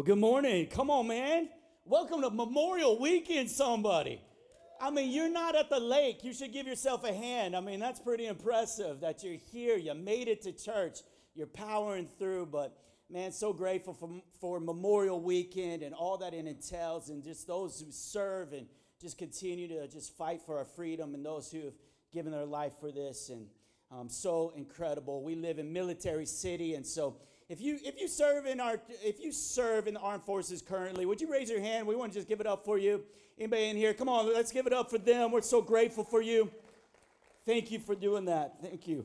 Well, good morning. Come on, man. Welcome to Memorial Weekend, somebody. I mean, you're not at the lake. You should give yourself a hand. I mean, that's pretty impressive that you're here. You made it to church. You're powering through. But, man, so grateful for, for Memorial Weekend and all that it entails, and just those who serve and just continue to just fight for our freedom, and those who have given their life for this. And um, so incredible. We live in military city, and so if you if you serve in our if you serve in the armed forces currently, would you raise your hand? We want to just give it up for you. Anybody in here? Come on, let's give it up for them. We're so grateful for you. Thank you for doing that. Thank you.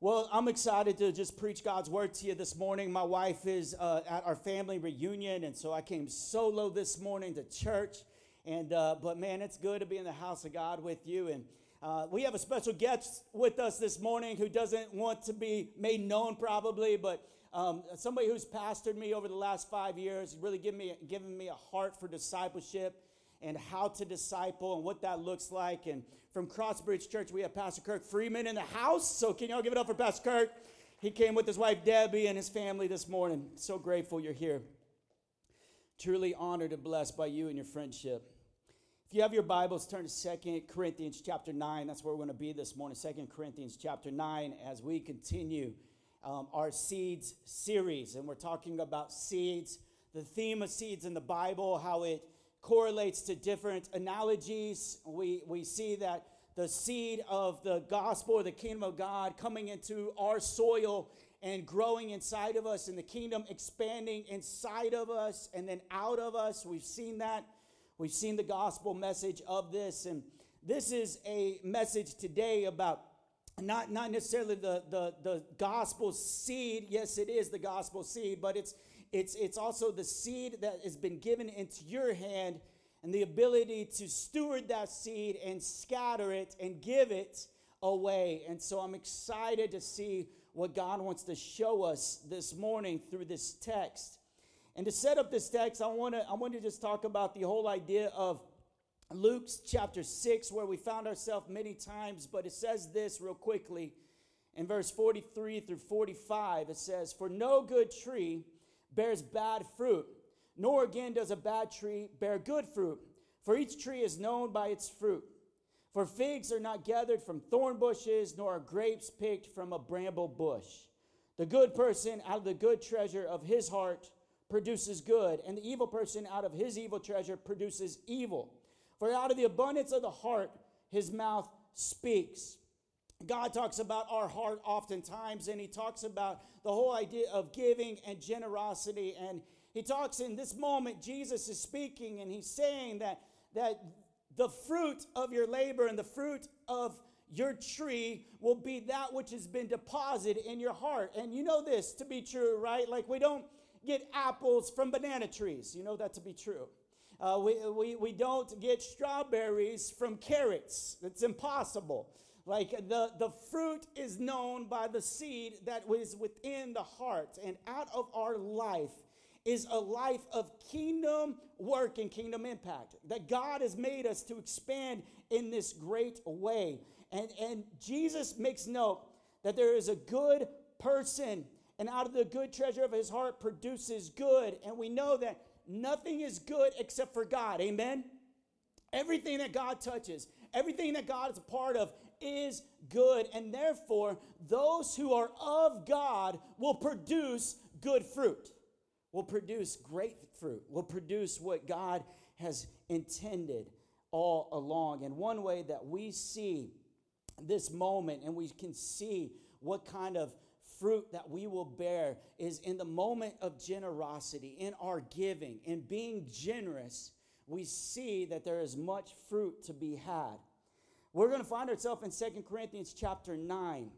Well, I'm excited to just preach God's word to you this morning. My wife is uh, at our family reunion, and so I came solo this morning to church. And uh, but man, it's good to be in the house of God with you. And uh, we have a special guest with us this morning who doesn't want to be made known, probably, but um, somebody who's pastored me over the last five years, really given me, given me a heart for discipleship and how to disciple and what that looks like. And from Crossbridge Church, we have Pastor Kirk Freeman in the house. So can y'all give it up for Pastor Kirk? He came with his wife Debbie and his family this morning. So grateful you're here. Truly honored and blessed by you and your friendship. If you have your Bibles, turn to Second Corinthians chapter 9. That's where we're going to be this morning. Second Corinthians chapter 9 as we continue um, our seeds series. And we're talking about seeds, the theme of seeds in the Bible, how it correlates to different analogies. We, we see that the seed of the gospel or the kingdom of God coming into our soil and growing inside of us, and the kingdom expanding inside of us and then out of us. We've seen that We've seen the gospel message of this, and this is a message today about not, not necessarily the, the, the gospel seed. Yes, it is the gospel seed, but it's, it's, it's also the seed that has been given into your hand and the ability to steward that seed and scatter it and give it away. And so I'm excited to see what God wants to show us this morning through this text. And to set up this text, I want to I want to just talk about the whole idea of Luke's chapter 6 where we found ourselves many times, but it says this real quickly in verse 43 through 45. It says, "For no good tree bears bad fruit, nor again does a bad tree bear good fruit, for each tree is known by its fruit. For figs are not gathered from thorn bushes, nor are grapes picked from a bramble bush. The good person out of the good treasure of his heart produces good, and the evil person out of his evil treasure produces evil. For out of the abundance of the heart, his mouth speaks. God talks about our heart oftentimes, and he talks about the whole idea of giving and generosity. And he talks in this moment, Jesus is speaking, and he's saying that, that the fruit of your labor and the fruit of your tree will be that which has been deposited in your heart. And you know this to be true, right? Like we don't get apples from banana trees. You know that to be true. Uh, we, we, we don't get strawberries from carrots. It's impossible. Like the, the fruit is known by the seed that was within the heart. And out of our life is a life of kingdom work and kingdom impact. That God has made us to expand in this great way. And, and Jesus makes note that there is a good person and out of the good treasure of his heart produces good. And we know that nothing is good except for God. Amen? Everything that God touches, everything that God is a part of is good. And therefore, those who are of God will produce good fruit, will produce great fruit, will produce what God has intended all along. And one way that we see this moment and we can see what kind of fruit that we will bear is in the moment of generosity, in our giving, in being generous, we see that there is much fruit to be had. We're going to find ourselves in Second Corinthians chapter 9.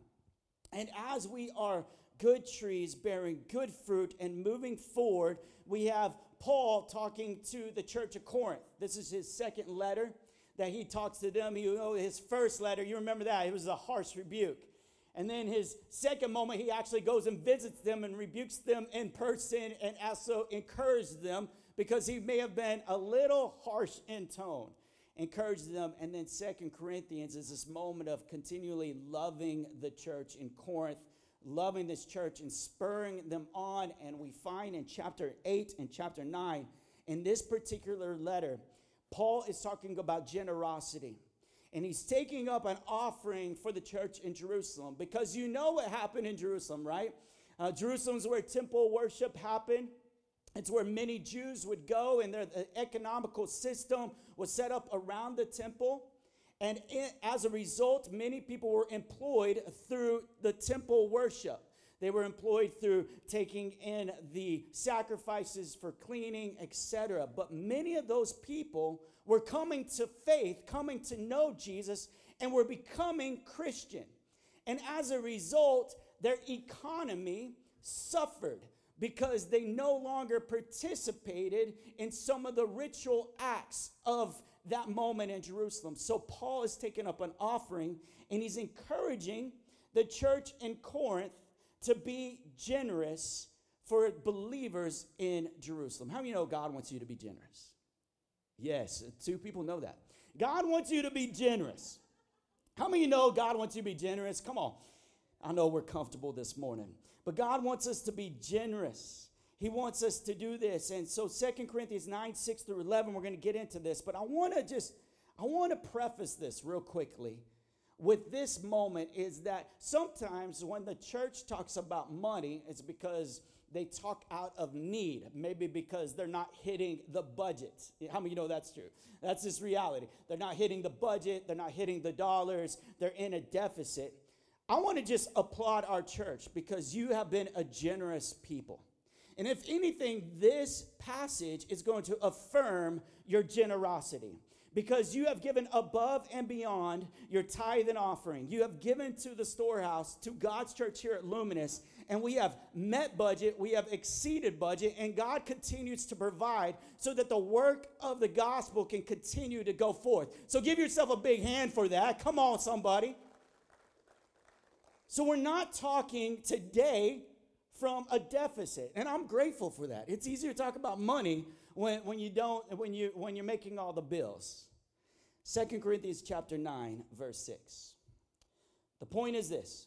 And as we are good trees bearing good fruit and moving forward, we have Paul talking to the church of Corinth. This is his second letter that he talks to them. He, oh, his first letter, you remember that, it was a harsh rebuke. And then his second moment, he actually goes and visits them and rebukes them in person and also encourages them because he may have been a little harsh in tone. Encourages them. And then Second Corinthians is this moment of continually loving the church in Corinth, loving this church and spurring them on. And we find in chapter 8 and chapter 9, in this particular letter, Paul is talking about generosity. And he's taking up an offering for the church in Jerusalem because you know what happened in Jerusalem, right? Uh, Jerusalem's where temple worship happened. It's where many Jews would go, and their economical system was set up around the temple. And as a result, many people were employed through the temple worship. They were employed through taking in the sacrifices for cleaning, etc. But many of those people were coming to faith, coming to know Jesus, and we're becoming Christian. And as a result, their economy suffered because they no longer participated in some of the ritual acts of that moment in Jerusalem. So Paul is taking up an offering and he's encouraging the church in Corinth to be generous for believers in Jerusalem. How many you know God wants you to be generous? Yes, two people know that. God wants you to be generous. How many know God wants you to be generous? Come on. I know we're comfortable this morning. But God wants us to be generous. He wants us to do this. And so Second Corinthians 9, 6 through 11, we're going to get into this. But I want to just, I want to preface this real quickly with this moment is that sometimes when the church talks about money, it's because they talk out of need, maybe because they're not hitting the budget. How many you know that's true? That's just reality. They're not hitting the budget, they're not hitting the dollars, they're in a deficit. I want to just applaud our church because you have been a generous people. And if anything, this passage is going to affirm your generosity because you have given above and beyond your tithe and offering. You have given to the storehouse, to God's church here at Luminous, and we have met budget, we have exceeded budget, and God continues to provide so that the work of the gospel can continue to go forth. So give yourself a big hand for that. Come on, somebody. So we're not talking today from a deficit. And I'm grateful for that. It's easier to talk about money when, when you don't when you when you're making all the bills. Second Corinthians chapter 9, verse 6. The point is this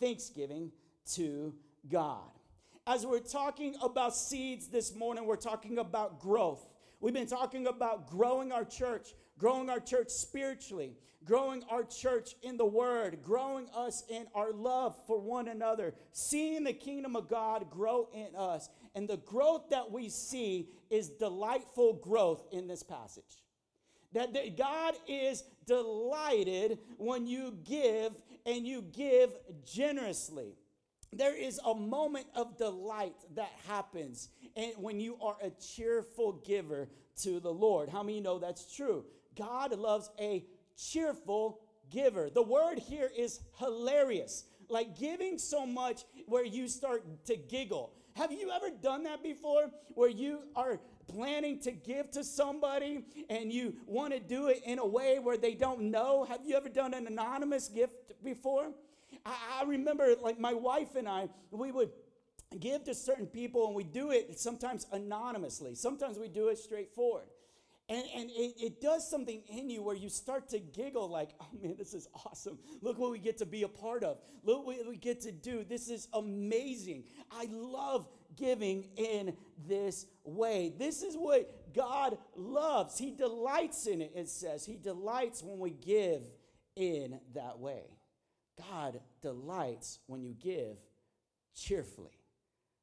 thanksgiving to God. As we're talking about seeds this morning, we're talking about growth. We've been talking about growing our church, growing our church spiritually, growing our church in the word, growing us in our love for one another, seeing the kingdom of God grow in us. And the growth that we see is delightful growth in this passage. That, God is delighted when you give and you give generously. There is a moment of delight that happens and when you are a cheerful giver to the Lord. How many know that's true? God loves a cheerful giver. The word here is hilarious, like giving so much where you start to giggle. Have you ever done that before where you are planning to give to somebody and you want to do it in a way where they don't know? Have you ever done an anonymous gift before? I, I remember, like, my wife and I, we would give to certain people and we do it sometimes anonymously, sometimes we do it straightforward. And, and it, it does something in you where you start to giggle, like, oh man, this is awesome. Look what we get to be a part of. Look what we get to do. This is amazing. I love giving in this way. This is what God loves. He delights in it, it says. He delights when we give in that way. God delights when you give cheerfully.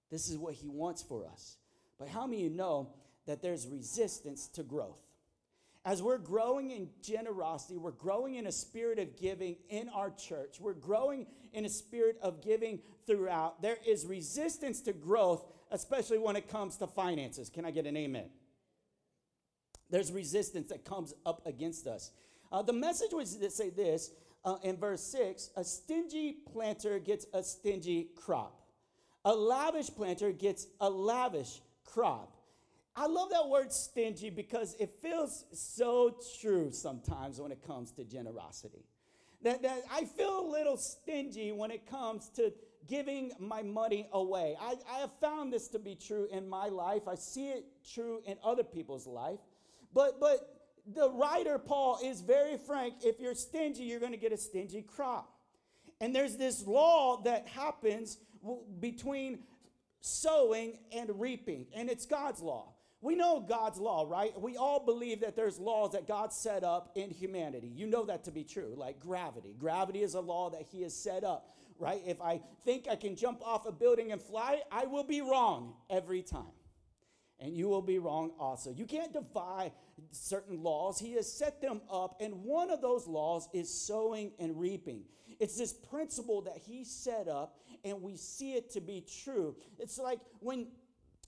This is what He wants for us. But how many of you know that there's resistance to growth? As we're growing in generosity, we're growing in a spirit of giving in our church, we're growing in a spirit of giving throughout. There is resistance to growth, especially when it comes to finances. Can I get an amen? There's resistance that comes up against us. Uh, the message was to say this uh, in verse 6 a stingy planter gets a stingy crop, a lavish planter gets a lavish crop. I love that word stingy because it feels so true sometimes when it comes to generosity. That, that I feel a little stingy when it comes to giving my money away. I, I have found this to be true in my life. I see it true in other people's life. But but the writer Paul is very frank. If you're stingy, you're going to get a stingy crop. And there's this law that happens between sowing and reaping, and it's God's law. We know God's law, right? We all believe that there's laws that God set up in humanity. You know that to be true, like gravity. Gravity is a law that He has set up, right? If I think I can jump off a building and fly, I will be wrong every time. And you will be wrong also. You can't defy certain laws. He has set them up, and one of those laws is sowing and reaping. It's this principle that he set up, and we see it to be true. It's like when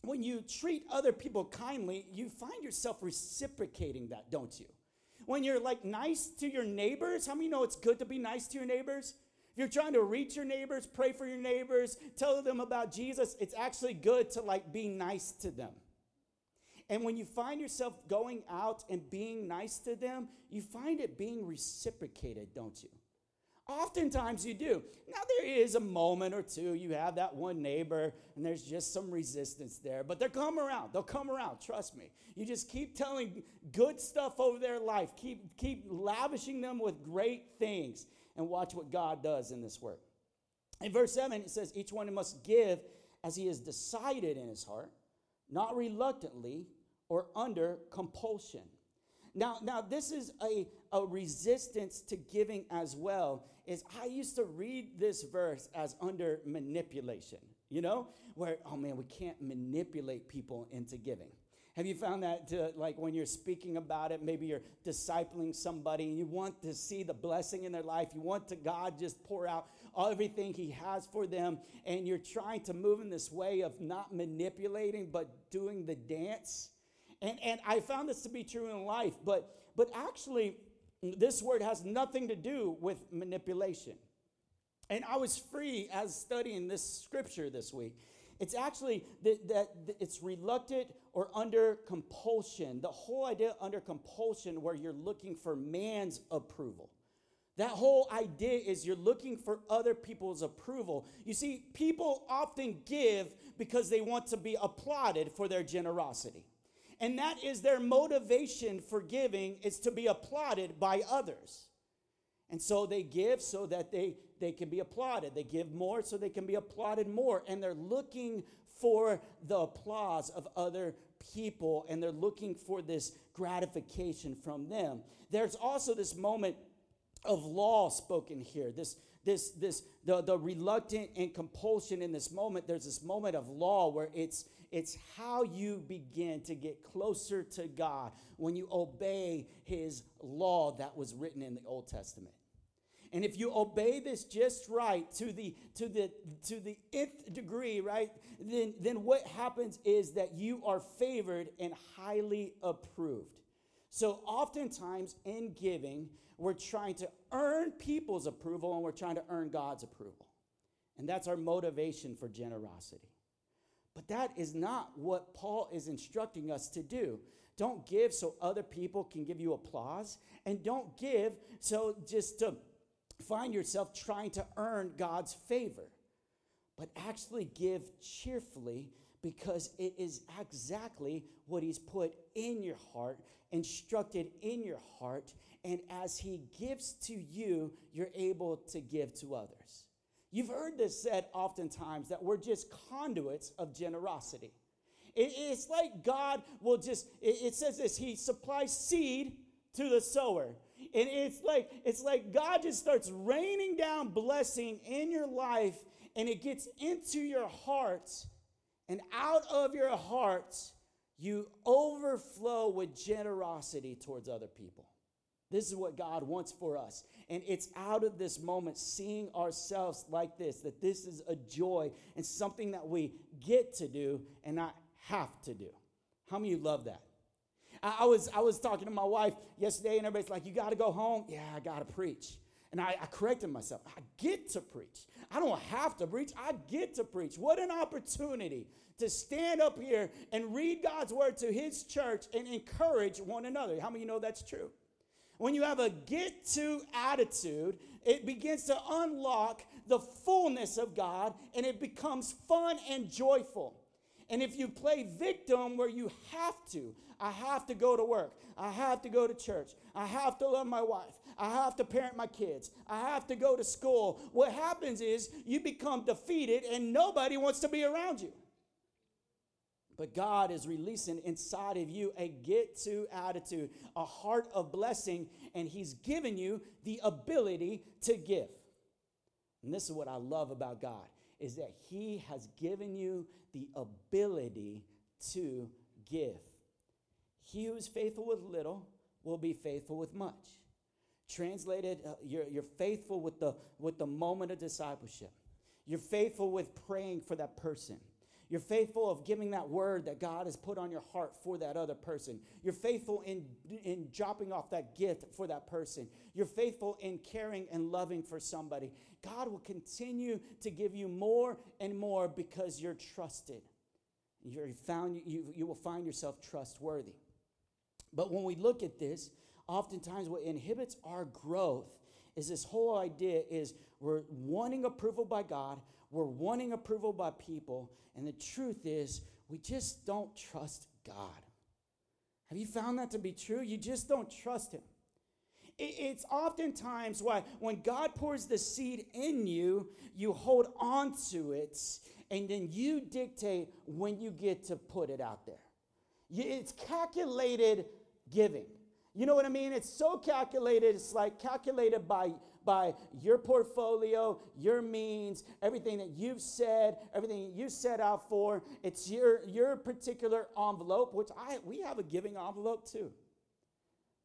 when you treat other people kindly, you find yourself reciprocating that, don't you? When you're like nice to your neighbors, how many know it's good to be nice to your neighbors? If you're trying to reach your neighbors, pray for your neighbors, tell them about Jesus, it's actually good to like be nice to them. And when you find yourself going out and being nice to them, you find it being reciprocated, don't you? Oftentimes you do. Now, there is a moment or two, you have that one neighbor, and there's just some resistance there, but they'll come around. They'll come around, trust me. You just keep telling good stuff over their life, keep, keep lavishing them with great things, and watch what God does in this work. In verse 7, it says, Each one must give as he has decided in his heart, not reluctantly or under compulsion. Now, now this is a, a resistance to giving as well. Is I used to read this verse as under manipulation, you know, where, oh man, we can't manipulate people into giving. Have you found that to, like when you're speaking about it, maybe you're discipling somebody and you want to see the blessing in their life, you want to God just pour out everything He has for them, and you're trying to move in this way of not manipulating but doing the dance? And, and I found this to be true in life, but, but actually, this word has nothing to do with manipulation. And I was free as studying this scripture this week. It's actually that, that, it's reluctant or under compulsion. The whole idea under compulsion, where you're looking for man's approval. That whole idea is you're looking for other people's approval. You see, people often give because they want to be applauded for their generosity. And that is their motivation for giving is to be applauded by others. And so they give so that they, they can be applauded. They give more so they can be applauded more. And they're looking for the applause of other people and they're looking for this gratification from them. There's also this moment of law spoken here. This this this the, the reluctant and compulsion in this moment. There's this moment of law where it's it's how you begin to get closer to God when you obey His law that was written in the Old Testament. And if you obey this just right to the to the to the nth degree, right, then then what happens is that you are favored and highly approved. So oftentimes in giving, we're trying to earn people's approval and we're trying to earn God's approval. And that's our motivation for generosity. But that is not what Paul is instructing us to do. Don't give so other people can give you applause, and don't give so just to find yourself trying to earn God's favor. But actually give cheerfully because it is exactly what He's put in your heart, instructed in your heart, and as He gives to you, you're able to give to others. You've heard this said oftentimes that we're just conduits of generosity. It, it's like God will just, it, it says this, He supplies seed to the sower. And it's like it's like God just starts raining down blessing in your life and it gets into your heart And out of your heart you overflow with generosity towards other people. This is what God wants for us. And it's out of this moment, seeing ourselves like this, that this is a joy and something that we get to do and not have to do. How many of you love that? I, was, I was talking to my wife yesterday, and everybody's like, You got to go home? Yeah, I got to preach. And I, I corrected myself. I get to preach. I don't have to preach. I get to preach. What an opportunity to stand up here and read God's word to his church and encourage one another. How many you know that's true? When you have a get to attitude, it begins to unlock the fullness of God and it becomes fun and joyful. And if you play victim where you have to, I have to go to work, I have to go to church, I have to love my wife, I have to parent my kids, I have to go to school, what happens is you become defeated and nobody wants to be around you. But God is releasing inside of you a get to attitude, a heart of blessing, and He's given you the ability to give. And this is what I love about God is that He has given you the ability to give. He who is faithful with little will be faithful with much. Translated, uh, you're, you're faithful with the, with the moment of discipleship. You're faithful with praying for that person. You're faithful of giving that word that God has put on your heart for that other person. You're faithful in, in dropping off that gift for that person. You're faithful in caring and loving for somebody. God will continue to give you more and more because you're trusted. You're found, you, you will find yourself trustworthy. But when we look at this, oftentimes what inhibits our growth is this whole idea is we're wanting approval by God, we're wanting approval by people, and the truth is, we just don't trust God. Have you found that to be true? You just don't trust Him. It's oftentimes why when God pours the seed in you, you hold on to it, and then you dictate when you get to put it out there. It's calculated giving. You know what I mean? It's so calculated, it's like calculated by by your portfolio, your means, everything that you've said, everything you set out for. It's your, your particular envelope, which I, we have a giving envelope too.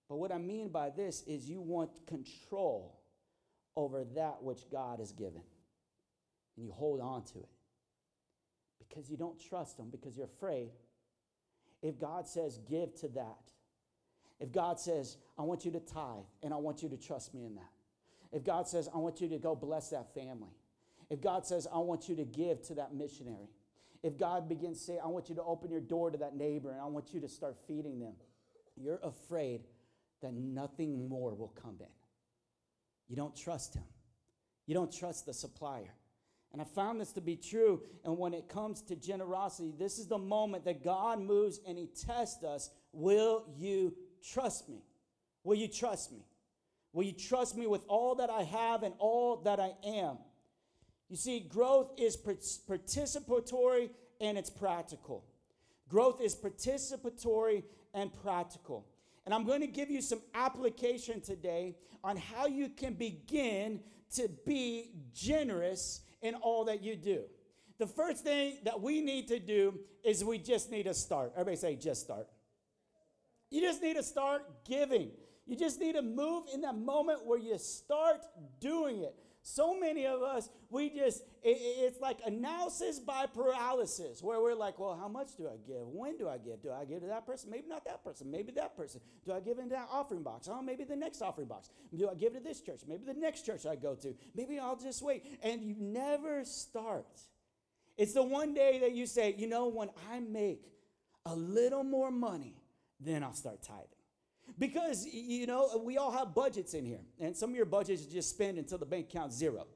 But what I mean by this is you want control over that which God has given. And you hold on to it because you don't trust Him, because you're afraid. If God says, give to that, if God says, I want you to tithe and I want you to trust me in that, if God says, I want you to go bless that family. If God says, I want you to give to that missionary. If God begins to say, I want you to open your door to that neighbor and I want you to start feeding them, you're afraid that nothing more will come in. You don't trust Him. You don't trust the supplier. And I found this to be true. And when it comes to generosity, this is the moment that God moves and He tests us. Will you trust me? Will you trust me? Will you trust me with all that I have and all that I am? You see, growth is participatory and it's practical. Growth is participatory and practical. And I'm going to give you some application today on how you can begin to be generous in all that you do. The first thing that we need to do is we just need to start. Everybody say, just start. You just need to start giving. You just need to move in that moment where you start doing it. So many of us, we just, it, it's like analysis by paralysis, where we're like, well, how much do I give? When do I give? Do I give to that person? Maybe not that person. Maybe that person. Do I give into that offering box? Oh, maybe the next offering box. Do I give to this church? Maybe the next church I go to. Maybe I'll just wait. And you never start. It's the one day that you say, you know, when I make a little more money, then I'll start tithing. Because, you know, we all have budgets in here, and some of your budgets just spend until the bank counts zero.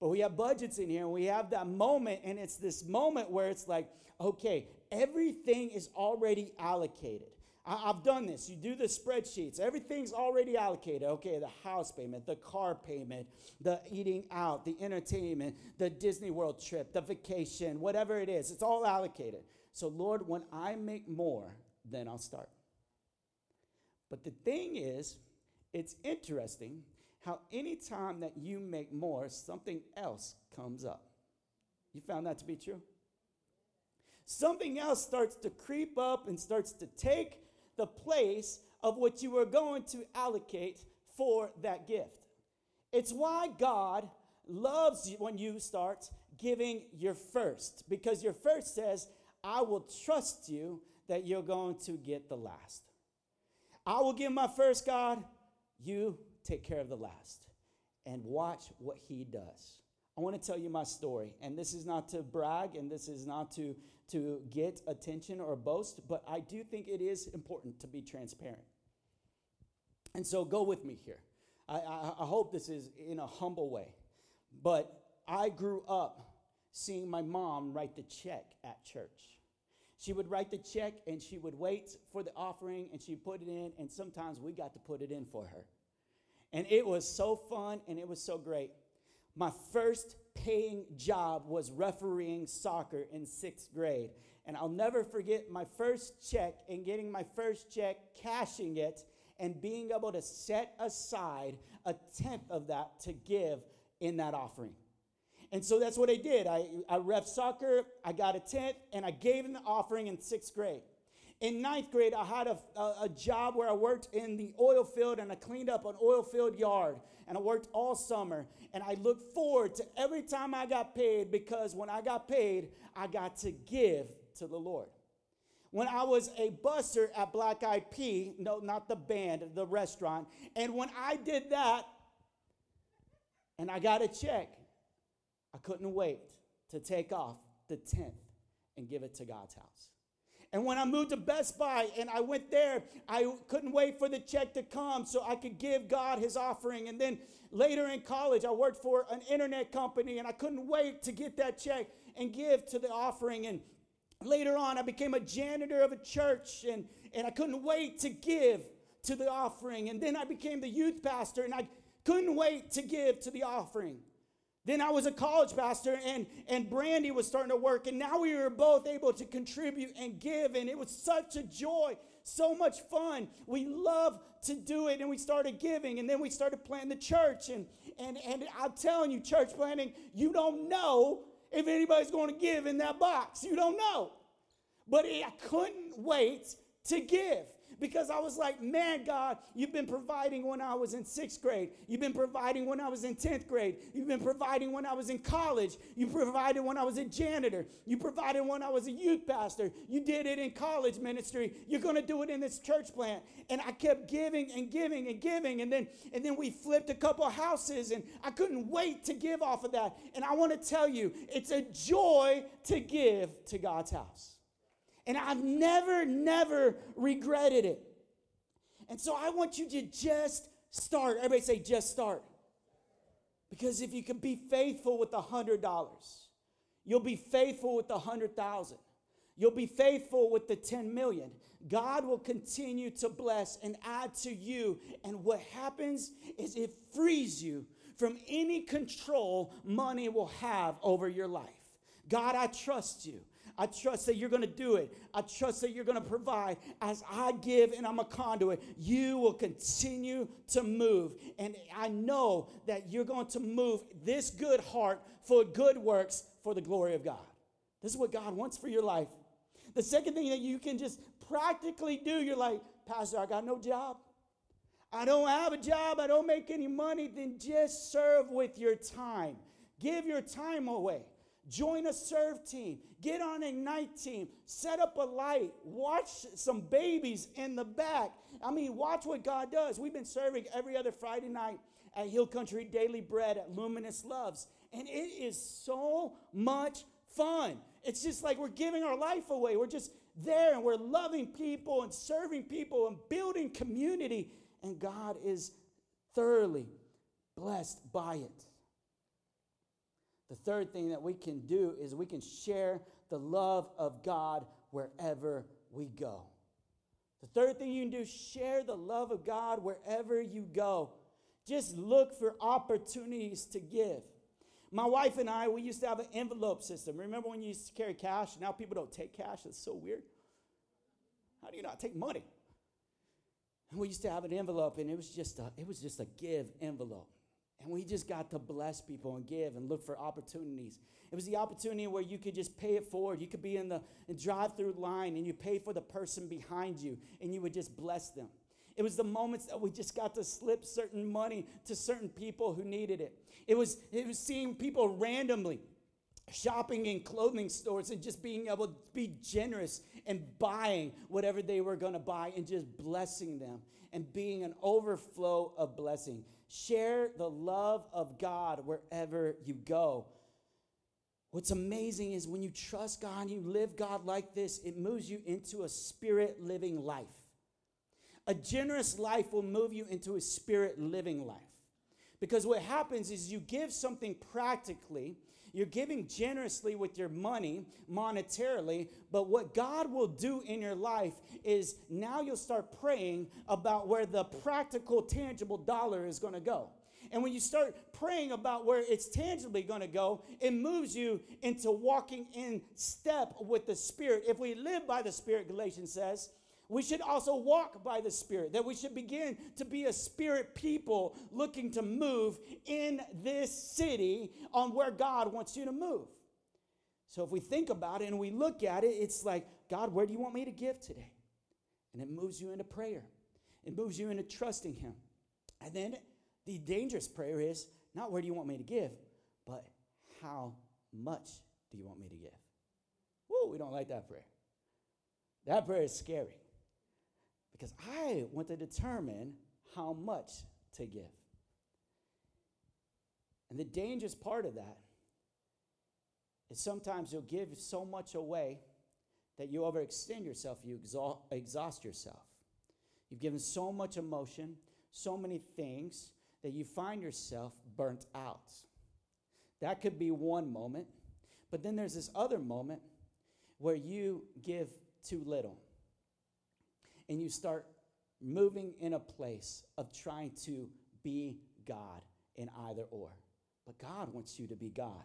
But we have budgets in here, and we have that moment, and it's this moment where it's like, okay, everything is already allocated. I, have done this. You do the spreadsheets, everything's already allocated. Okay, the house payment, the car payment, the eating out, the entertainment, the Disney World trip, the vacation, whatever it is, it's all allocated. So, Lord, when I make more, then I'll start. But the thing is, it's interesting how anytime that you make more, something else comes up. You found that to be true? Something else starts to creep up and starts to take the place of what you were going to allocate for that gift. It's why God loves you when you start giving your first, because your first says, I will trust you that you're going to get the last. I will give my first, God, you take care of the last. And watch what he does. I want to tell you my story, and this is not to brag and this is not to, to get attention or boast, but I do think it is important to be transparent. And so go with me here. I, I, I hope this is in a humble way. But I grew up seeing my mom write the check at church. She would write the check and she would wait for the offering and she'd put it in, and sometimes we got to put it in for her. And it was so fun and it was so great. My first paying job was refereeing soccer in sixth grade. And I'll never forget my first check and getting my first check, cashing it, and being able to set aside a tenth of that to give in that offering. And so that's what I did. I, I ref soccer, I got a tenth, and I gave the offering in sixth grade. In ninth grade, I had a, a, a, job where I worked in the oil field and I cleaned up an oil field yard. And I worked all summer. And I looked forward to every time I got paid because when I got paid, I got to give to the Lord. When I was a buster at Black Eyed Pea, no, not the band, the restaurant, and when I did that and I got a check, I couldn't wait to take off the 10th and give it to God's house. And when I moved to Best Buy and I went there, I couldn't wait for the check to come so I could give God his offering. And then later in college, I worked for an internet company and I couldn't wait to get that check and give to the offering. And later on, I became a janitor of a church and, and I couldn't wait to give to the offering. And then I became the youth pastor and I couldn't wait to give to the offering. Then I was a college pastor, and, and Brandy was starting to work, and now we were both able to contribute and give, and it was such a joy, so much fun. We love to do it, and we started giving, and then we started planting the church. And, and, and I'm telling you, church planting, you don't know if anybody's going to give in that box. You don't know. But I couldn't wait to give because I was like, man, God, you've been providing when I was in sixth grade. You've been providing when I was in 10th grade. You've been providing when I was in college. You provided when I was a janitor. You provided when I was a youth pastor. You did it in college ministry. You're going to do it in this church plant. And I kept giving and giving and giving. And then, and then we flipped a couple houses and I couldn't wait to give off of that. And I want to tell you, it's a joy to give to God's house. And I've never, never regretted it. And so I want you to just start. Everybody say, just start. Because if you can be faithful with a hundred dollars, you'll be faithful with a hundred thousand. You'll be faithful with the 10 million. God will continue to bless and add to you. And what happens is it frees you from any control money will have over your life. God, I trust you. I trust that you're going to do it. I trust that you're going to provide. As I give and I'm a conduit, you will continue to move. And I know that you're going to move this good heart for good works for the glory of God. This is what God wants for your life. The second thing that you can just practically do, you're like, Pastor, I got no job. I don't have a job. I don't make any money. Then just serve with your time. Give your time away. Join a serve team. Get on a night team. Set up a light. Watch some babies in the back. I mean, watch what God does. We've been serving every other Friday night at Hill Country Daily Bread at Luminous Loves. And it is so much fun. It's just like we're giving our life away. We're just there and we're loving people and serving people and building community. And God is thoroughly blessed by it. The third thing that we can do is we can share the love of God wherever we go. The third thing you can do, share the love of God wherever you go. Just look for opportunities to give. My wife and I, we used to have an envelope system. Remember when you used to carry cash? Now people don't take cash. It's so weird. How do you not take money? And we used to have an envelope, and it was just a, it was just a give envelope. And we just got to bless people and give and look for opportunities. It was the opportunity where you could just pay it forward. You could be in the drive through line and you pay for the person behind you and you would just bless them. It was the moments that we just got to slip certain money to certain people who needed it. It was, it was seeing people randomly shopping in clothing stores and just being able to be generous and buying whatever they were going to buy and just blessing them and being an overflow of blessing. Share the love of God wherever you go. What's amazing is when you trust God you live God like this, it moves you into a spirit living life. A generous life will move you into a spirit living life. Because what happens is you give something practically, you're giving generously with your money, monetarily, but what God will do in your life is now you'll start praying about where the practical, tangible dollar is going to go. And when you start praying about where it's tangibly going to go, it moves you into walking in step with the Spirit. If we live by the Spirit, Galatians says, we should also walk by the Spirit, that we should begin to be a spirit people looking to move in this city on where God wants you to move. So if we think about it and we look at it, it's like, God, where do you want me to give today? And it moves you into prayer, it moves you into trusting Him. And then the dangerous prayer is not where do you want me to give, but how much do you want me to give? Whoa, we don't like that prayer. That prayer is scary because I want to determine how much to give. And the dangerous part of that is sometimes you'll give so much away that you overextend yourself, you exhaust yourself. You've given so much emotion, so many things that you find yourself burnt out. That could be one moment, but then there's this other moment where you give too little and you start moving in a place of trying to be God in either or. But God wants you to be God.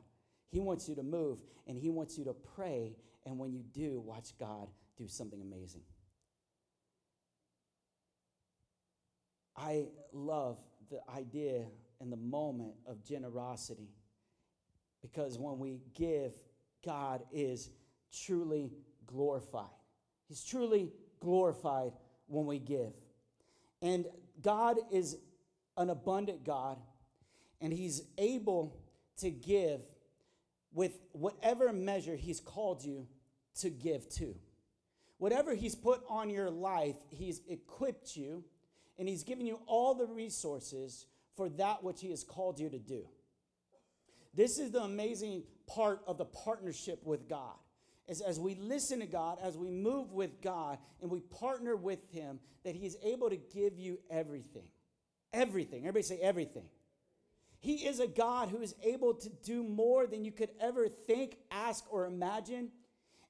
He wants you to move and He wants you to pray. And when you do, watch God do something amazing. I love the idea and the moment of generosity because when we give, God is truly glorified. He's truly glorified when we give. And God is an abundant God, and He's able to give with whatever measure He's called you to give to. Whatever He's put on your life, He's equipped you, and He's given you all the resources for that which He has called you to do. This is the amazing part of the partnership with God is as we listen to God, as we move with God, and we partner with Him, that He is able to give you everything. Everything. Everybody say everything. He is a God who is able to do more than you could ever think, ask, or imagine.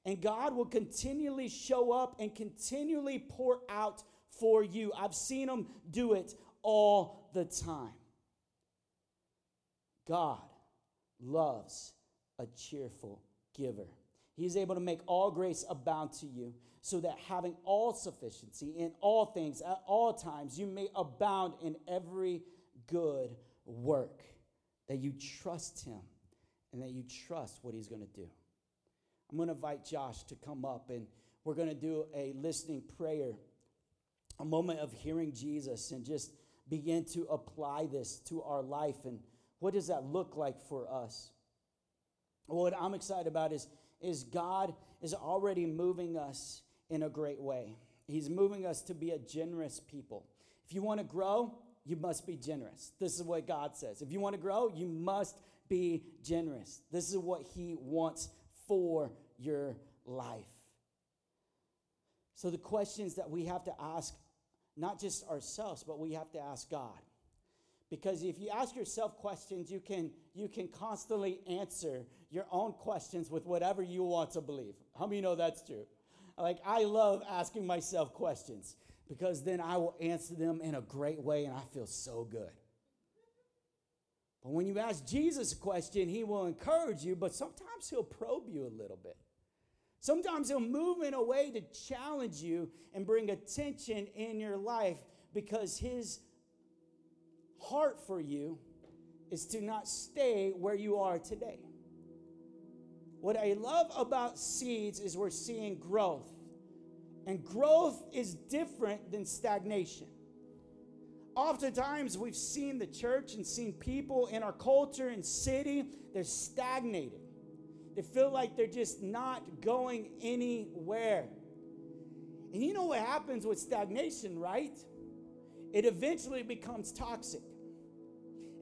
And God will continually show up and continually pour out for you. I've seen Him do it all the time. God loves a cheerful giver. He is able to make all grace abound to you, so that having all sufficiency in all things at all times, you may abound in every good work. That you trust Him and that you trust what He's going to do. I'm going to invite Josh to come up and we're going to do a listening prayer, a moment of hearing Jesus and just begin to apply this to our life. And what does that look like for us? What I'm excited about is is God is already moving us in a great way. He's moving us to be a generous people. If you want to grow, you must be generous. This is what God says. If you want to grow, you must be generous. This is what He wants for your life. So, the questions that we have to ask, not just ourselves, but we have to ask God. Because if you ask yourself questions, you can, you can constantly answer your own questions with whatever you want to believe. How many know that's true? Like, I love asking myself questions because then I will answer them in a great way and I feel so good. But when you ask Jesus a question, he will encourage you, but sometimes he'll probe you a little bit. Sometimes he'll move in a way to challenge you and bring attention in your life because his heart for you is to not stay where you are today. What I love about seeds is we're seeing growth. And growth is different than stagnation. Oftentimes, we've seen the church and seen people in our culture and city, they're stagnated. They feel like they're just not going anywhere. And you know what happens with stagnation, right? It eventually becomes toxic.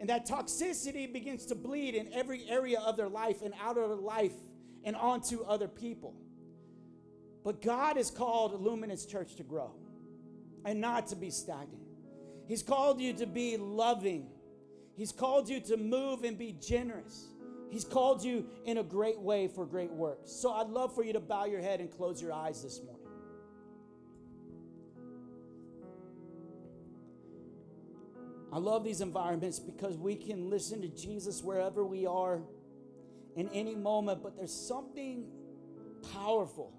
And that toxicity begins to bleed in every area of their life and out of their life and onto other people. But God has called Luminous Church to grow and not to be stagnant. He's called you to be loving. He's called you to move and be generous. He's called you in a great way for great works. So I'd love for you to bow your head and close your eyes this morning. I love these environments because we can listen to Jesus wherever we are in any moment, but there's something powerful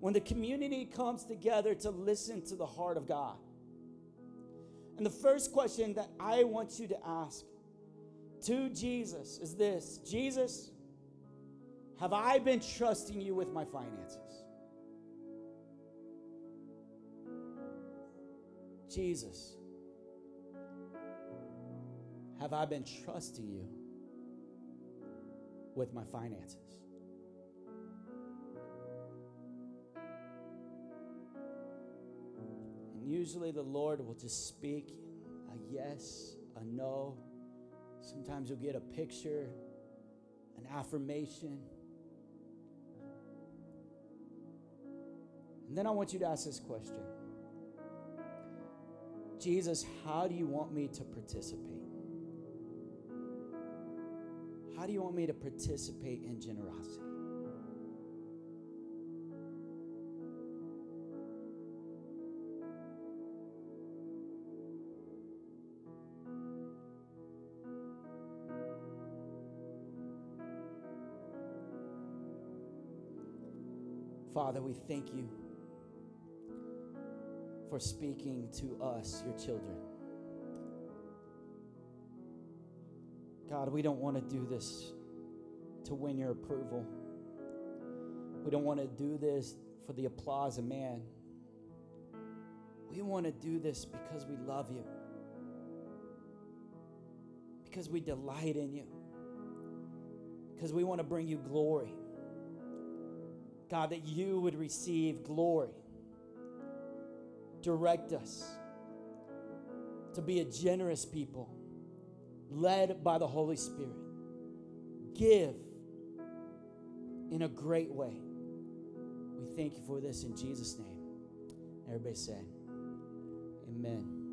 when the community comes together to listen to the heart of God. And the first question that I want you to ask to Jesus is this Jesus, have I been trusting you with my finances? Jesus, have I been trusting you with my finances? And usually the Lord will just speak a yes, a no. Sometimes you'll get a picture, an affirmation. And then I want you to ask this question Jesus, how do you want me to participate? How do you want me to participate in generosity? Father, we thank you for speaking to us, your children. God, we don't want to do this to win your approval. We don't want to do this for the applause of man. We want to do this because we love you, because we delight in you, because we want to bring you glory. God, that you would receive glory. Direct us to be a generous people, led by the Holy Spirit. Give in a great way. We thank you for this in Jesus' name. Everybody say, Amen.